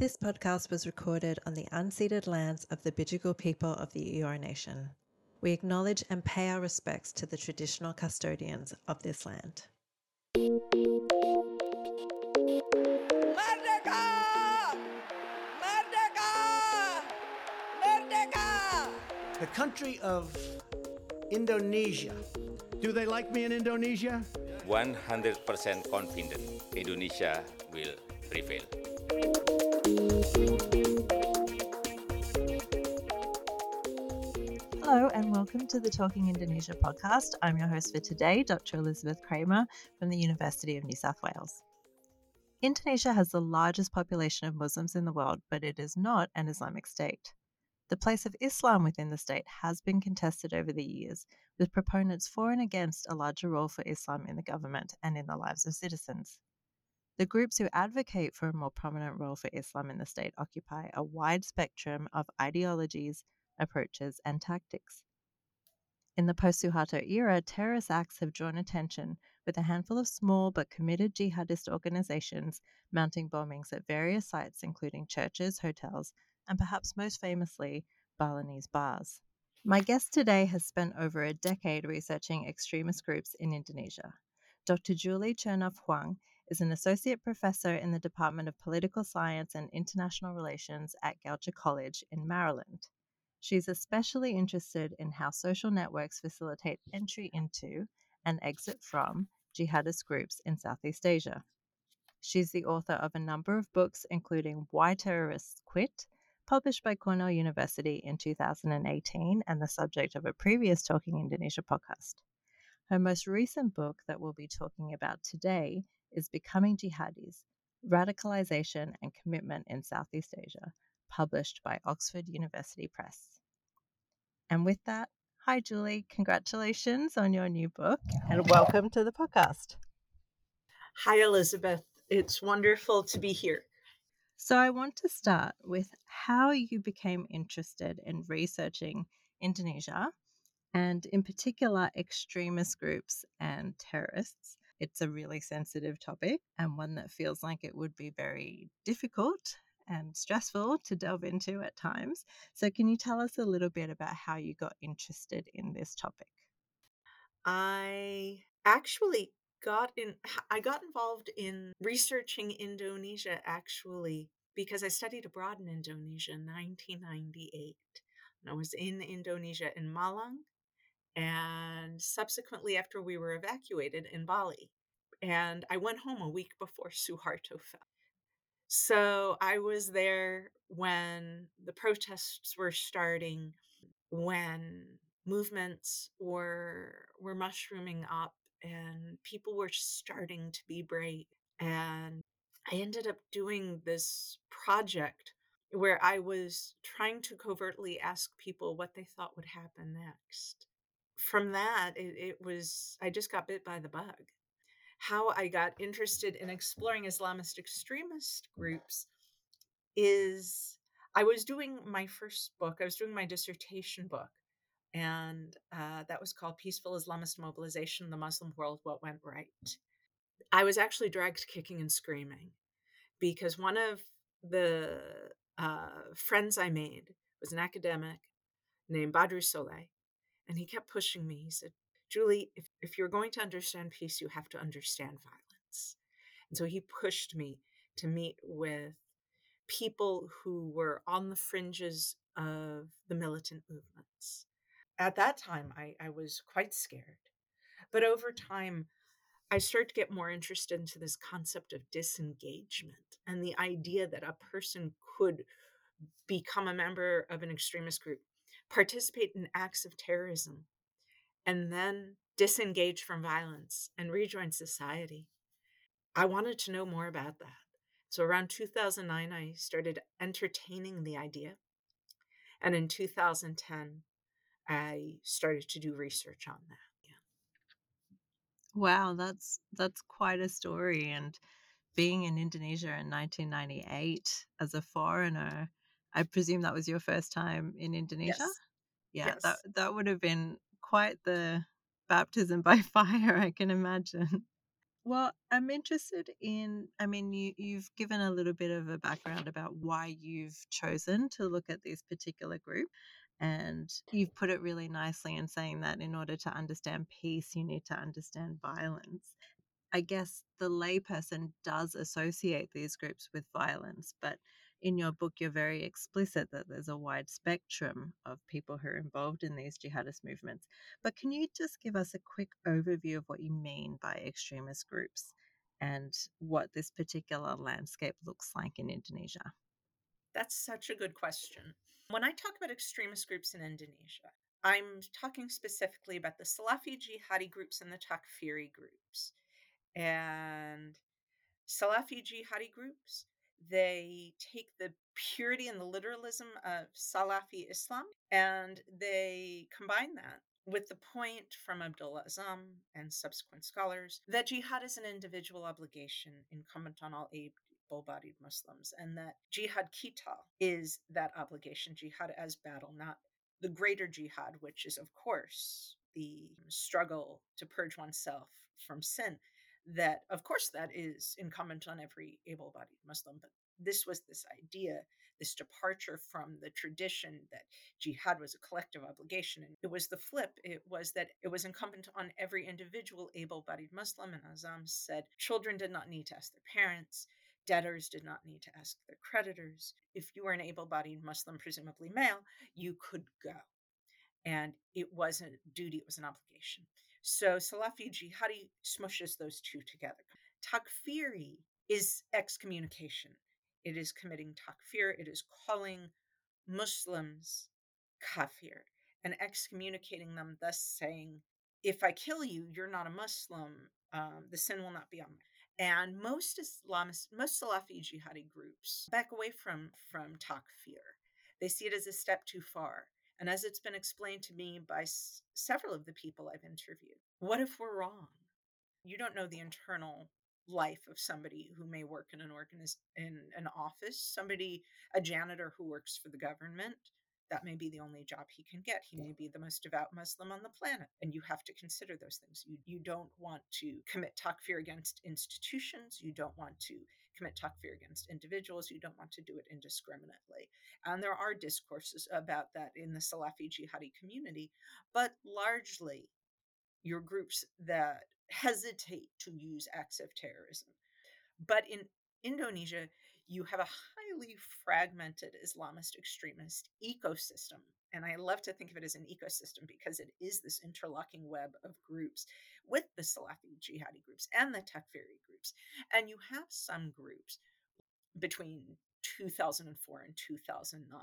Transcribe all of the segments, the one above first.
This podcast was recorded on the unceded lands of the Bidjigal people of the Eora Nation. We acknowledge and pay our respects to the traditional custodians of this land. Merdeka! Merdeka! Merdeka! the country of Indonesia. Do they like me in Indonesia? 100% confident Indonesia will prevail. Hello, and welcome to the Talking Indonesia podcast. I'm your host for today, Dr. Elisabeth Kramer from the University of New South Wales. Indonesia has the largest population of Muslims in the world, but it is not an Islamic state. The place of Islam within the state has been contested over the years, with proponents for and against a larger role for Islam in the government and in the lives of citizens. The groups who advocate for a more prominent role for Islam in the state occupy a wide spectrum of ideologies, approaches, and tactics. In the post Suharto era, terrorist acts have drawn attention, with a handful of small but committed jihadist organizations mounting bombings at various sites, including churches, hotels, and perhaps most famously, Balinese bars. My guest today has spent over a decade researching extremist groups in Indonesia. Dr. Julie Chernov Hwang is an associate professor in the Department of Political Science and International Relations at Goucher College in Maryland. She's especially interested in how social networks facilitate entry into and exit from jihadist groups in Southeast Asia. She's the author of a number of books, including Why Terrorists Quit, published by Cornell University in 2018 and the subject of a previous Talking Indonesia podcast. Her most recent book that we'll be talking about today is Becoming Jihadis Radicalization and Commitment in Southeast Asia, published by Oxford University Press. And with that, hi Julie, congratulations on your new book and welcome to the podcast. Hi, Elisabeth. It's wonderful to be here. So, I want to start with how you became interested in researching Indonesia and, in particular, extremist groups and terrorists. It's a really sensitive topic and one that feels like it would be very difficult and stressful to delve into at times. So, can you tell us a little bit about how you got interested in this topic? I actually got in I got involved in researching Indonesia actually because I studied abroad in Indonesia in 1998. And I was in Indonesia in Malang and subsequently after we were evacuated in Bali. And I went home a week before Suharto fell. So I was there when the protests were starting, when movements were were mushrooming up and people were starting to be brave. And I ended up doing this project where I was trying to covertly ask people what they thought would happen next. From that, it, it was, I just got bit by the bug. How I got interested in exploring Islamist extremist groups is I was doing my first book, I was doing my dissertation book and uh, that was called Peaceful Islamist Mobilization in the Muslim World What Went Right. I was actually dragged kicking and screaming because one of the uh, friends I made was an academic named Badrus Sholeh, and he kept pushing me. He said, Julie, if, if you're going to understand peace, you have to understand violence. And so he pushed me to meet with people who were on the fringes of the militant movements at that time I, I was quite scared but over time i started to get more interested into this concept of disengagement and the idea that a person could become a member of an extremist group participate in acts of terrorism and then disengage from violence and rejoin society i wanted to know more about that so around 2009 i started entertaining the idea and in 2010 I started to do research on that. Wow, that's that's quite a story. And being in Indonesia in 1998 as a foreigner, I presume that was your first time in Indonesia. Yes. Yeah, Yes. that that would have been quite the baptism by fire, I can imagine. Well, I'm interested in, I mean, you, you've given a little bit of a background about why you've chosen to look at this particular group. And you've put it really nicely in saying that in order to understand peace, you need to understand violence. I guess the layperson does associate these groups with violence, but in your book, you're very explicit that there's a wide spectrum of people who are involved in these jihadist movements. But can you just give us a quick overview of what you mean by extremist groups and what this particular landscape looks like in Indonesia? That's such a good question. When I talk about extremist groups in Indonesia, I'm talking specifically about the Salafi jihadi groups and the Takfiri groups. And Salafi jihadi groups they take the purity and the literalism of Salafi Islam and they combine that with the point from Abdullah Azzam and subsequent scholars that jihad is an individual obligation incumbent on all able bodied Muslims, and that jihad qital is that obligation, jihad as battle, not the greater jihad, which is, of course, the struggle to purge oneself from sin that of course that is incumbent on every able-bodied muslim but this was this idea this departure from the tradition that jihad was a collective obligation and it was the flip it was that it was incumbent on every individual able-bodied muslim and Azzam said children did not need to ask their parents debtors did not need to ask their creditors. If you were an able-bodied muslim presumably male you could go and it wasn't duty it was an obligation so Salafi jihadi smushes those two together. Takfiri is excommunication. It is committing takfir. It is calling Muslims kafir and excommunicating them, thus saying, if I kill you, you're not a Muslim. Um, the sin will not be on me. And most Islamist, most Salafi jihadi groups back away from from takfir. They see it as a step too far. And as it's been explained to me by s- several of the people I've interviewed, what if we're wrong? You don't know the internal life of somebody who may work in an organiz- in an office, somebody a janitor who works for the government. That may be the only job he can get. He may be the most devout Muslim on the planet. And you have to consider those things. You, you don't want to commit takfir against institutions. You don't want to commit takfir against individuals. You don't want to do it indiscriminately. And there are discourses about that in the Salafi jihadi community, but largely your groups that hesitate to use acts of terrorism. But in Indonesia, you have a highly fragmented Islamist extremist ecosystem. And I love to think of it as an ecosystem because it is this interlocking web of groups with the Salafi jihadi groups and the Takfiri groups. And you have some groups between 2004 and 2009,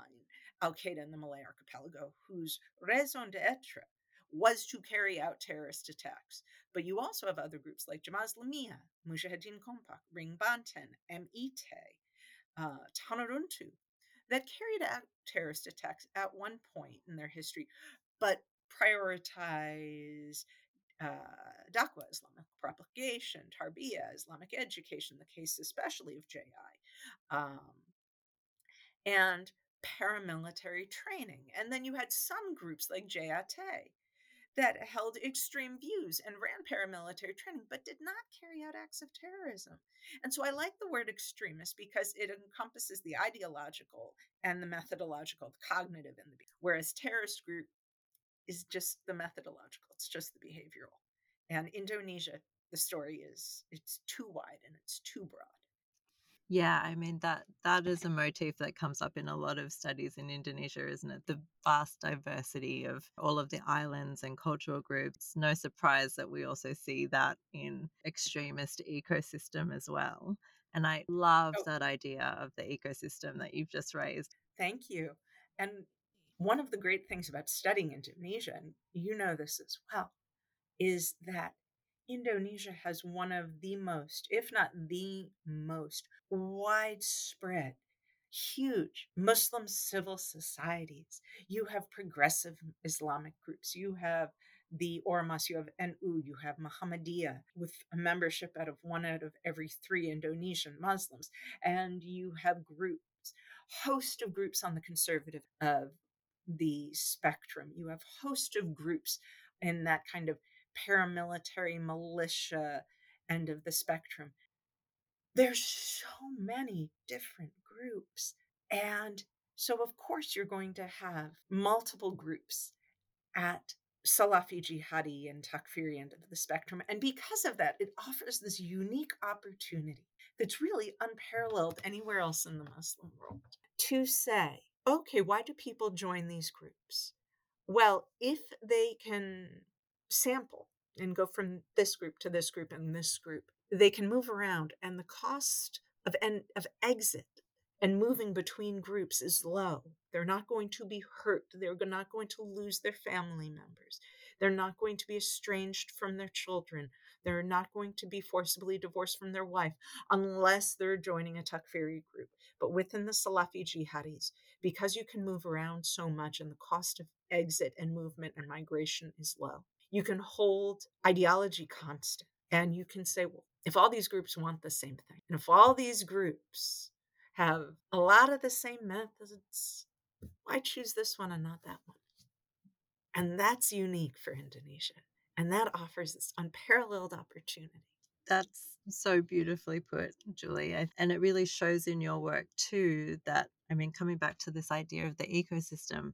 Al Qaeda in the Malay archipelago, whose raison d'etre was to carry out terrorist attacks. But you also have other groups like Jemaah Islamiyah, Mujahideen Kompak, Ring Banten, MIT, uh, Tanah Runtuh, that carried out terrorist attacks at one point in their history, but prioritize uh, Islamic propagation, Tarbiyah, Islamic education, the case especially of JI, um, and paramilitary training. And then you had some groups like JAT that held extreme views and ran paramilitary training, but did not carry out acts of terrorism. And so I like the word extremist because it encompasses the ideological and the methodological, the cognitive and the whereas terrorist group is just the methodological, it's just the behavioral. And Indonesia, the story is it's too wide and it's too broad. Yeah, I mean that that is a motif that comes up in a lot of studies in Indonesia, isn't it? The vast diversity of all of the islands and cultural groups. No surprise that we also see that in extremist ecosystem as well. And I love Oh, that idea of the ecosystem that you've just raised. thank you. And one of the great things about studying Indonesia, and you know this as well, is that Indonesia has one of the most, if not the most, widespread, huge Muslim civil societies. You have progressive Islamic groups. You have the Ormas, you have NU, you have Muhammadiyah, with a membership out of one out of every three Indonesian Muslims. And you have groups, host of groups on the conservative of the spectrum. You have host of groups in that kind of paramilitary militia end of the spectrum. There's so many different groups. And so, of course, you're going to have multiple groups at Salafi Jihadi and Takfiri end of the spectrum. And because of that, it offers this unique opportunity that's really unparalleled anywhere else in the Muslim world to say, okay, why do people join these groups? Well, if they can sample and go from this group to this group and this group, they can move around and the cost of, en- of exit and moving between groups is low. They're not going to be hurt. They're not going to lose their family members. They're not going to be estranged from their children. They're not going to be forcibly divorced from their wife unless they're joining a Takfiri group. But within the Salafi jihadis, because you can move around so much and the cost of exit and movement and migration is low, you can hold ideology constant. And you can say, well, if all these groups want the same thing, and if all these groups have a lot of the same methods, why choose this one and not that one? And that's unique for Indonesia. And that offers this unparalleled opportunity. That's so beautifully put, Julie. And it really shows in your work too that, I mean, coming back to this idea of the ecosystem,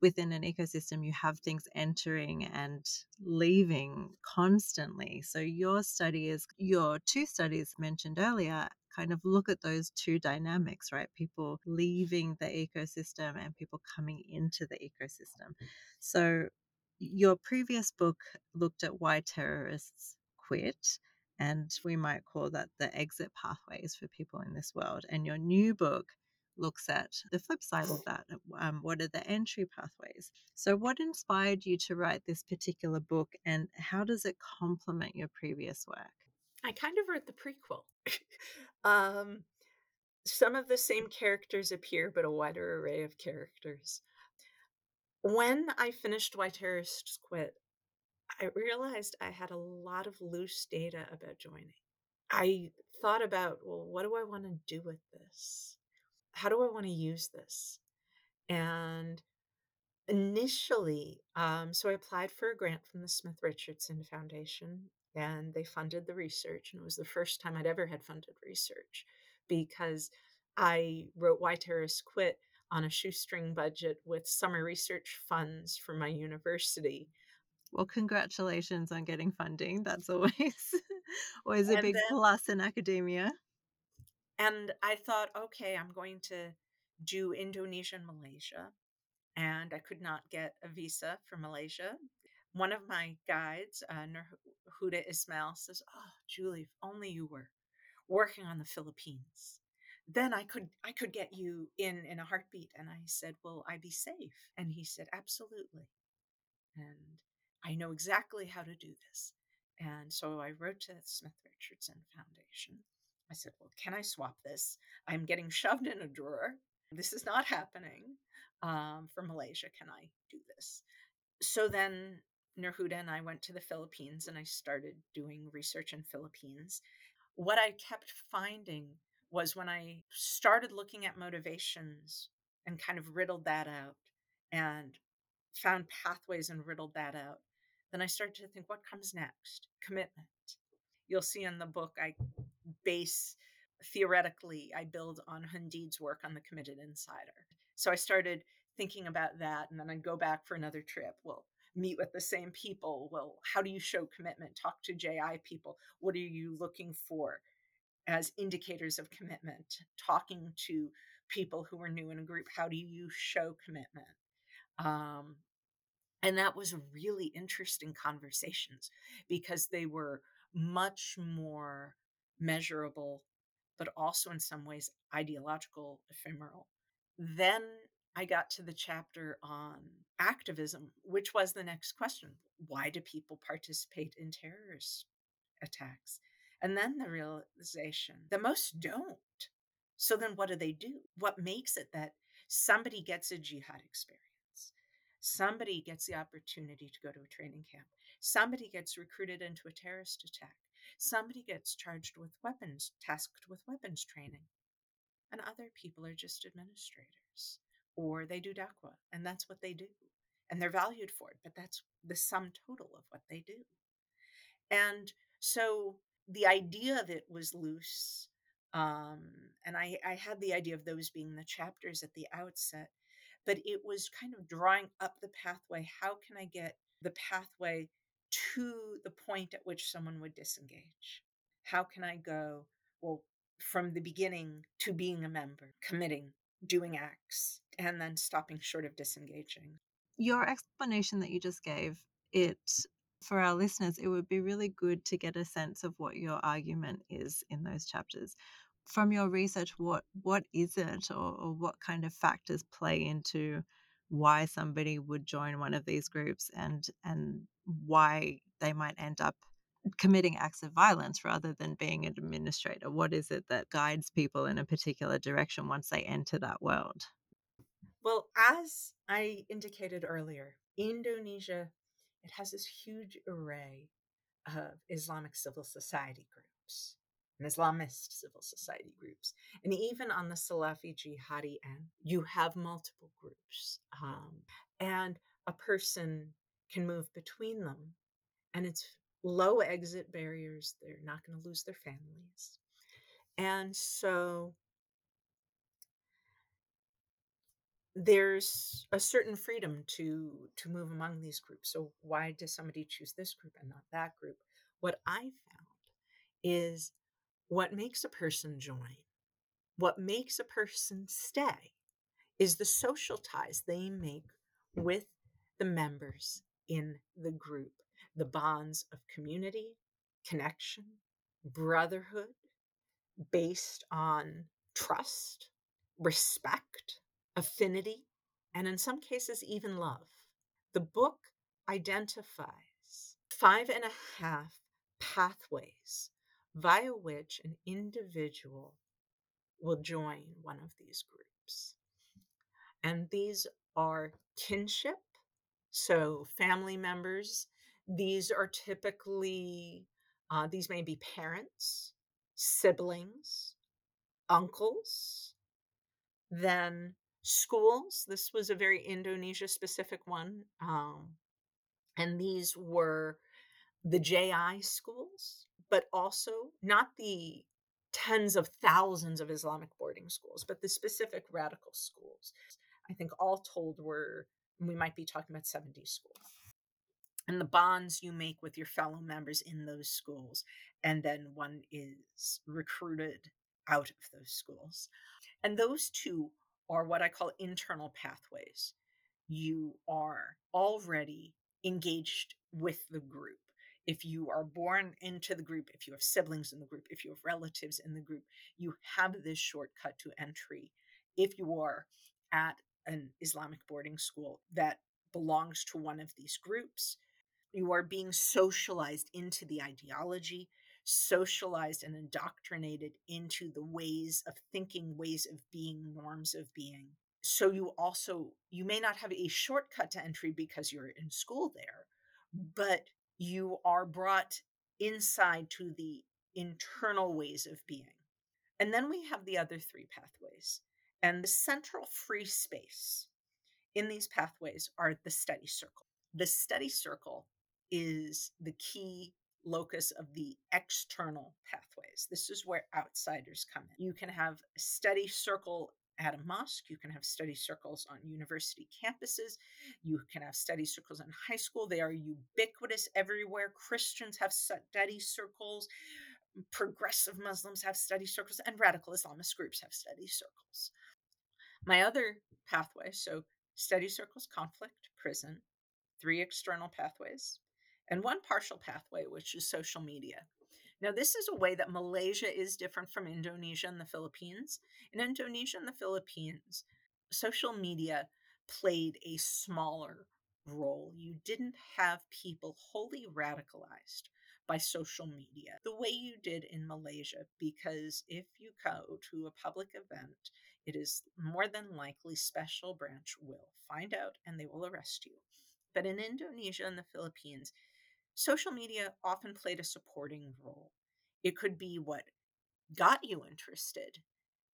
within an ecosystem, you have things entering and leaving constantly. So, your study is your two studies mentioned earlier kind of look at those two dynamics, right? People leaving the ecosystem and people coming into the ecosystem. So, your previous book looked at why terrorists quit, and we might call that the exit pathways for people in this world. And your new book looks at the flip side of that. Um, what are the entry pathways? So, what inspired you to write this particular book, and how does it complement your previous work? I kind of wrote the prequel. um, some of the same characters appear, but a wider array of characters. When I finished Why Terrorists Quit, I realized I had a lot of loose data about joining. I thought about, well, what do I want to do with this? How do I want to use this? And initially, um, so I applied for a grant from the Smith Richardson Foundation and they funded the research. And it was the first time I'd ever had funded research because I wrote Why Terrorists Quit on a shoestring budget with summer research funds from my university. Well, congratulations on getting funding. That's always always a And big then- plus in academia. And I thought, okay, I'm going to do Indonesia and Malaysia. And I could not get a visa for Malaysia. One of my guides, uh, Noor Huda Ismail, says, Oh, Julie, if only you were working on the Philippines. Then I could I could get you in in a heartbeat. And I said, Will I be safe? And he said, Absolutely. And I know exactly how to do this. And so I wrote to the Smith Richardson Foundation. I said, Well, can I swap this? I'm getting shoved in a drawer. This is not happening um, for Malaysia. Can I do this? So then Noor Huda and I went to the Philippines and I started doing research in Philippines. What I kept finding was when I started looking at motivations and kind of riddled that out and found pathways and riddled that out, then I started to think, what comes next? Commitment. You'll see in the book, I base theoretically, I build on Hundeide's work on the committed insider. So I started thinking about that, and then I'd go back for another trip. Well, meet with the same people. Well, how do you show commitment? Talk to JI people. What are you looking for as indicators of commitment? Talking to people who are new in a group. How do you show commitment? Um, and that was really interesting conversations because they were much more measurable, but also in some ways ideological, ephemeral. Then I got to the chapter on activism, which was the next question. Why do people participate in terrorist attacks? And then the realization that most don't. So then what do they do? What makes it that somebody gets a jihad experience? Somebody gets the opportunity to go to a training camp. Somebody gets recruited into a terrorist attack. Somebody gets charged with weapons, tasked with weapons training. And other people are just administrators or they do dakwah and that's what they do and they're valued for it but that's the sum total of what they do and so the idea of it was loose. Um, and I, I had the idea of those being the chapters at the outset, but it was kind of drawing up the pathway. How can I get the pathway to the point at which someone would disengage? How can I go, well, from the beginning to being a member, committing, doing acts, and then stopping short of disengaging? Your explanation that you just gave, it for our listeners, it would be really good to get a sense of what your argument is in those chapters. From your research, what what is it, or, or what kind of factors play into why somebody would join one of these groups, and and why they might end up committing acts of violence rather than being an administrator? What is it that guides people in a particular direction once they enter that world? Well, as I indicated earlier, Indonesia it has this huge array of Islamic civil society groups and Islamist civil society groups. And even on the Salafi jihadi end, you have multiple groups. Um, and a person can move between them. And it's low exit barriers. They're not going to lose their families. And so there's a certain freedom to to move among these groups. So why does somebody choose this group and not that group? What i found is what makes a person join what makes a person stay is the social ties they make with the members in the group the bonds of community connection brotherhood based on trust respect affinity, and in some cases, even love. The book identifies five and a half pathways via which an individual will join one of these groups. And these are kinship, so family members. These are typically, uh, these may be parents, siblings, uncles, then schools. This was a very Indonesia specific one. Um, and these were the JI schools, but also not the tens of thousands of Islamic boarding schools, but the specific radical schools. I think all told were, we might be talking about 70 schools. And the bonds you make with your fellow members in those schools, and then one is recruited out of those schools. And those two are what I call internal pathways. You are already engaged with the group. If you are born into the group, if you have siblings in the group, if you have relatives in the group, you have this shortcut to entry. If you are at an Islamic boarding school that belongs to one of these groups, you are being socialized into the ideology, socialized and indoctrinated into the ways of thinking, ways of being, norms of being. So you also you may not have a shortcut to entry because you're in school there, but you are brought inside to the internal ways of being. And then we have the other three pathways. And the central free space in these pathways are the study circle. The study circle is the key locus of the external pathways. This is where outsiders come in. You can have a study circle at a mosque, you can have study circles on university campuses, you can have study circles in high school. They are ubiquitous everywhere. Christians have study circles, progressive Muslims have study circles, and radical Islamist groups have study circles. My other pathway, so study circles, conflict, prison, three external pathways and one partial pathway, which is social media. Now, this is a way that Malaysia is different from Indonesia and the Philippines. In Indonesia and the Philippines, social media played a smaller role. You didn't have people wholly radicalized by social media the way you did in Malaysia, because if you go to a public event, it is more than likely special branch will find out and they will arrest you. But in Indonesia and the Philippines, social media often played a supporting role. It could be what got you interested,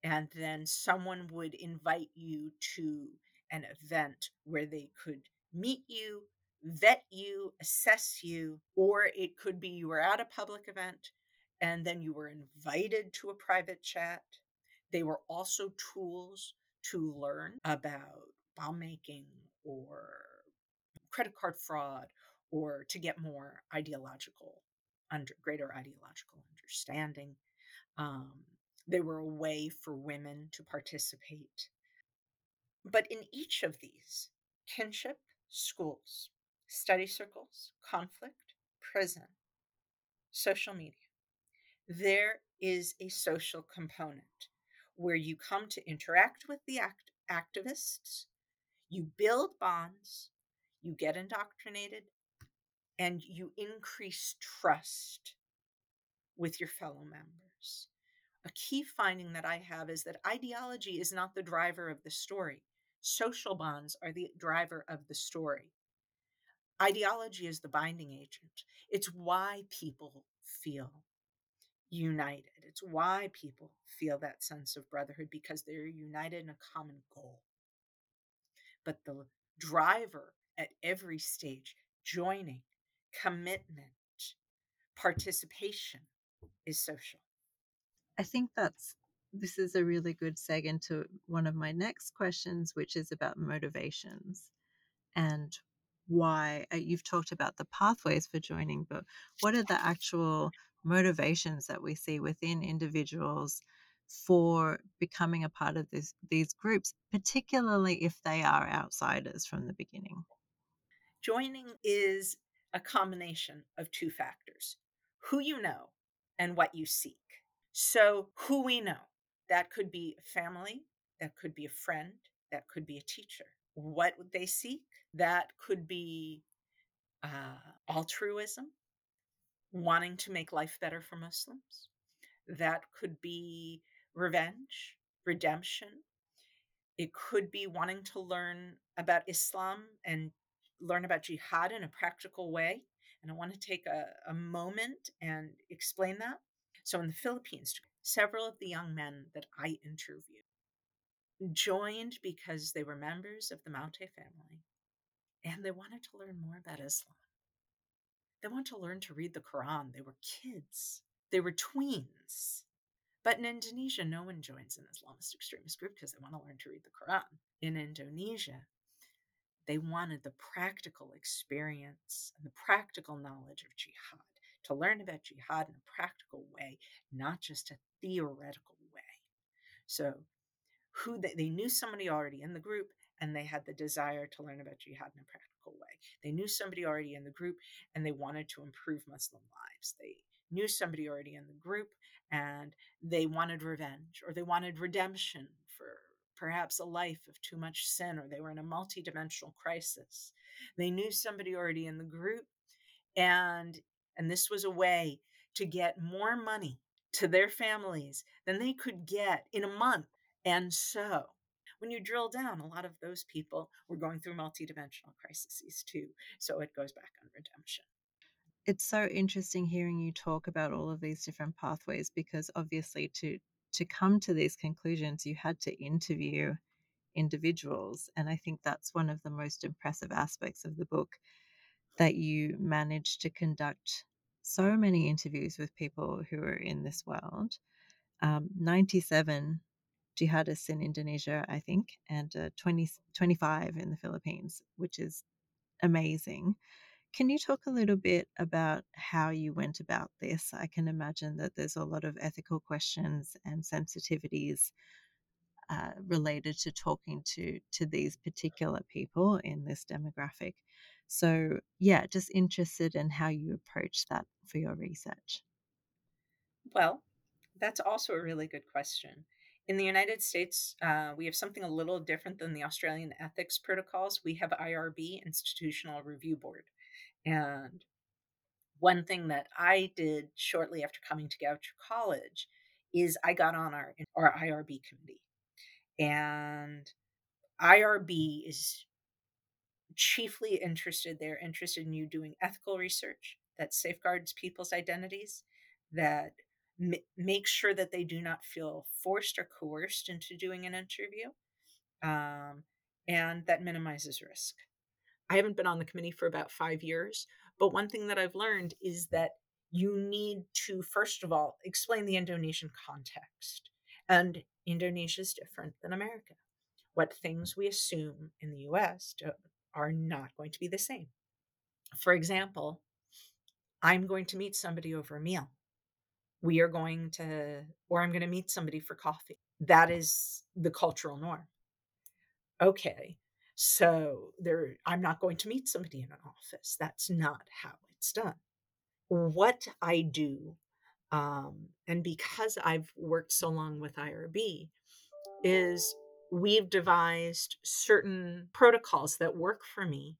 and then someone would invite you to an event where they could meet you, vet you, assess you, or it could be you were at a public event, and then you were invited to a private chat. They were also tools to learn about bomb making or credit card fraud or to get more ideological under greater ideological understanding um, they were a way for women to participate. But in each of these kinship schools study circles conflict prison social media there is a social component where you come to interact with the act- activists you build bonds you get indoctrinated and you increase trust with your fellow members. A key finding that I have is that ideology is not the driver of the story. Social bonds are the driver of the story. Ideology is the binding agent. It's why people feel united. It's why people feel that sense of brotherhood because they're united in a common goal. But the driver at every stage, joining, commitment, participation is social. I think that's this is a really good seg into one of my next questions, which is about motivations and why uh, you've talked about the pathways for joining, but what are the actual motivations that we see within individuals for becoming a part of this, these groups, particularly if they are outsiders from the beginning? Joining is a combination of two factors who you know and what you seek. So, who we know, that could be family, that could be a friend, that could be a teacher. What would they seek? That could be uh, altruism, wanting to make life better for Muslims. That could be revenge, redemption. It could be wanting to learn about Islam and learn about jihad in a practical way. And I want to take a, a moment and explain that. So, in the Philippines, several of the young men that I interviewed joined because they were members of the Maute family and they wanted to learn more about Islam. They wanted to learn to read the Quran. They were kids, they were tweens. But in Indonesia, no one joins an Islamist extremist group because they want to learn to read the Quran. In Indonesia, they wanted the practical experience and the practical knowledge of jihad, to learn about jihad in a practical way, not just a theoretical way. So, who they, they knew somebody already in the group and they had the desire to learn about jihad in a practical way. They knew somebody already in the group and they wanted to improve Muslim lives. They knew somebody already in the group and they wanted revenge or they wanted redemption for perhaps a life of too much sin, or they were in a multidimensional crisis. They knew somebody already in the group, and and this was a way to get more money to their families than they could get in a month. And so, when you drill down, a lot of those people were going through multidimensional crises too. So it goes back on redemption. It's so interesting hearing you talk about all of these different pathways because obviously to to come to these conclusions, you had to interview individuals. And I think that's one of the most impressive aspects of the book that you managed to conduct so many interviews with people who are in this world. Um, 97 jihadists in Indonesia, I think, and uh, 20, 25 in the Philippines, which is amazing. Can you talk a little bit about how you went about this? I can imagine that there's a lot of ethical questions and sensitivities uh, related to talking to to these particular people in this demographic. So, yeah, just interested in how you approach that for your research. Well, that's also a really good question. In the United States, uh, we have something a little different than the Australian ethics protocols. We have IRB, Institutional Review Board. And one thing that I did shortly after coming to Goucher College is I got on our, our IRB committee. And IRB is chiefly interested, they're interested in you doing ethical research that safeguards people's identities, that m- makes sure that they do not feel forced or coerced into doing an interview, um, and that minimizes risk. I haven't been on the committee for about five years, but one thing that I've learned is that you need to, first of all, explain the Indonesian context. And Indonesia is different than America. What things we assume in the US are not going to be the same. For example, I'm going to meet somebody over a meal. We are going to, or I'm going to meet somebody for coffee. That is the cultural norm. Okay, so there, I'm not going to meet somebody in an office. That's not how it's done. What I do, um, and because I've worked so long with IRB, is we've devised certain protocols that work for me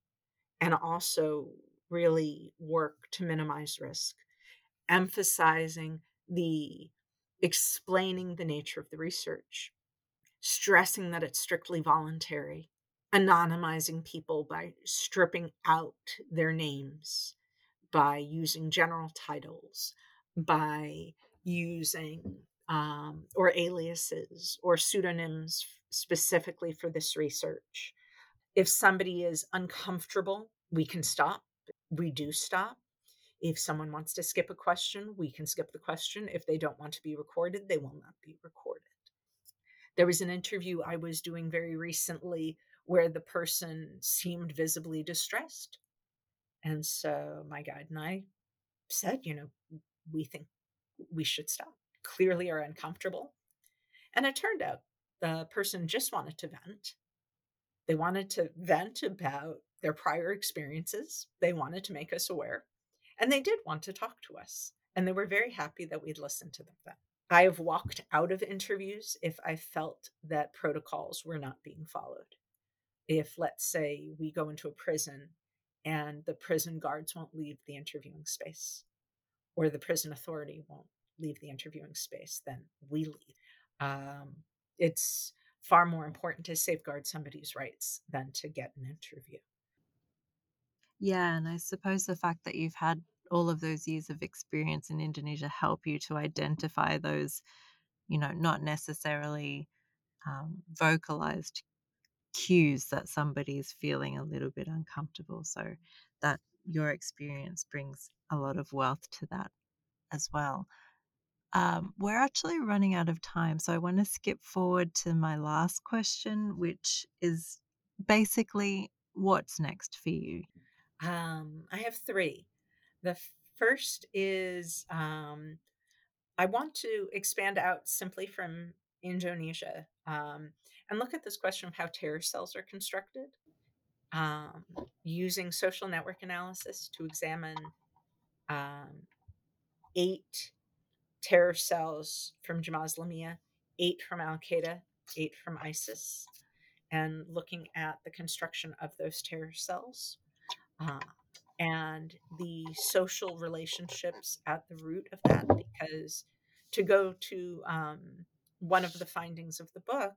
and also really work to minimize risk, emphasizing the explaining the nature of the research, stressing that it's strictly voluntary, anonymizing people by stripping out their names, by using general titles, by using um, or aliases or pseudonyms specifically for this research. If somebody is uncomfortable, we can stop. We do stop. If someone wants to skip a question, we can skip the question. If they don't want to be recorded, they will not be recorded. There was an interview I was doing very recently where the person seemed visibly distressed. And so my guide and I said, you know, we think we should stop. Clearly are uncomfortable. And it turned out the person just wanted to vent. They wanted to vent about their prior experiences. They wanted to make us aware. And they did want to talk to us. And they were very happy that we'd listened to them then. I have walked out of interviews if I felt that protocols were not being followed. If, let's say, we go into a prison and the prison guards won't leave the interviewing space, or the prison authority won't leave the interviewing space, then we leave. Um, it's far more important to safeguard somebody's rights than to get an interview. Yeah, and I suppose the fact that you've had all of those years of experience in Indonesia help you to identify those, you know, not necessarily um, vocalized cues that somebody is feeling a little bit uncomfortable. So that your experience brings a lot of wealth to that as well. Um, we're actually running out of time, so I want to skip forward to my last question, which is basically what's next for you? Um, I have three. The first is um, I want to expand out simply from Indonesia um, and look at this question of how terror cells are constructed um, using social network analysis to examine um, eight terror cells from Jemaah Islamiyah, eight from Al Qaeda, eight from ISIS, and looking at the construction of those terror cells uh, and the social relationships at the root of that. Because to go to um, one of the findings of the book,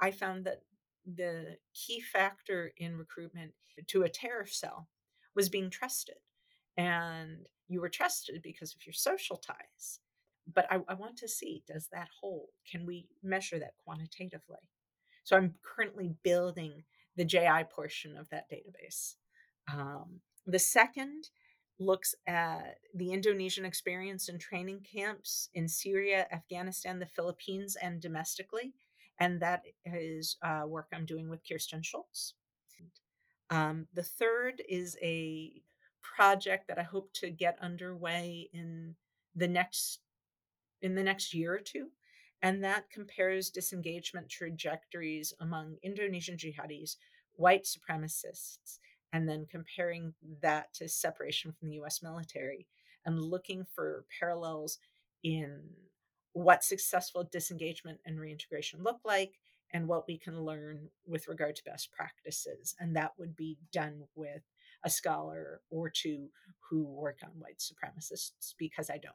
I found that the key factor in recruitment to a terror cell was being trusted. And you were trusted because of your social ties. But I, I, want to see does that hold? Can we measure that quantitatively? So I'm currently building the JI portion of that database. Um, the second looks at the Indonesian experience in training camps in Syria, Afghanistan, the Philippines, and domestically. And that is uh, work I'm doing with Kirsten Schulze. Um, the third is a project that I hope to get underway in the next in the next year or two, and that compares disengagement trajectories among Indonesian jihadis, white supremacists, and then comparing that to separation from the US military and looking for parallels in what successful disengagement and reintegration look like and what we can learn with regard to best practices. And that would be done with a scholar or two who work on white supremacists because I don't.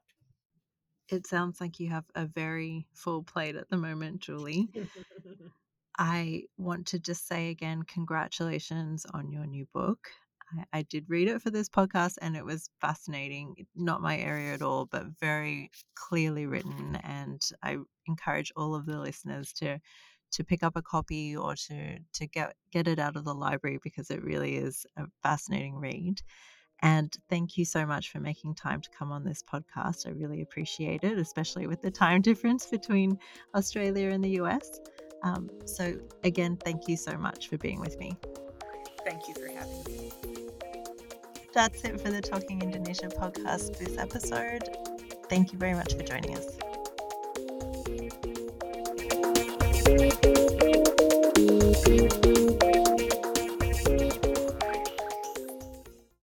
It sounds like you have a very full plate at the moment, Julie. I want to just say again, congratulations on your new book. I, I did read it for this podcast and it was fascinating. Not my area at all, but very clearly written. And I encourage all of the listeners to to pick up a copy or to to get get it out of the library because it really is a fascinating read. And thank you so much for making time to come on this podcast. I really appreciate it, especially with the time difference between Australia and the US. Um, so, again, thank you so much for being with me. Thank you for having me. That's it for the Talking Indonesia podcast this episode. Thank you very much for joining us.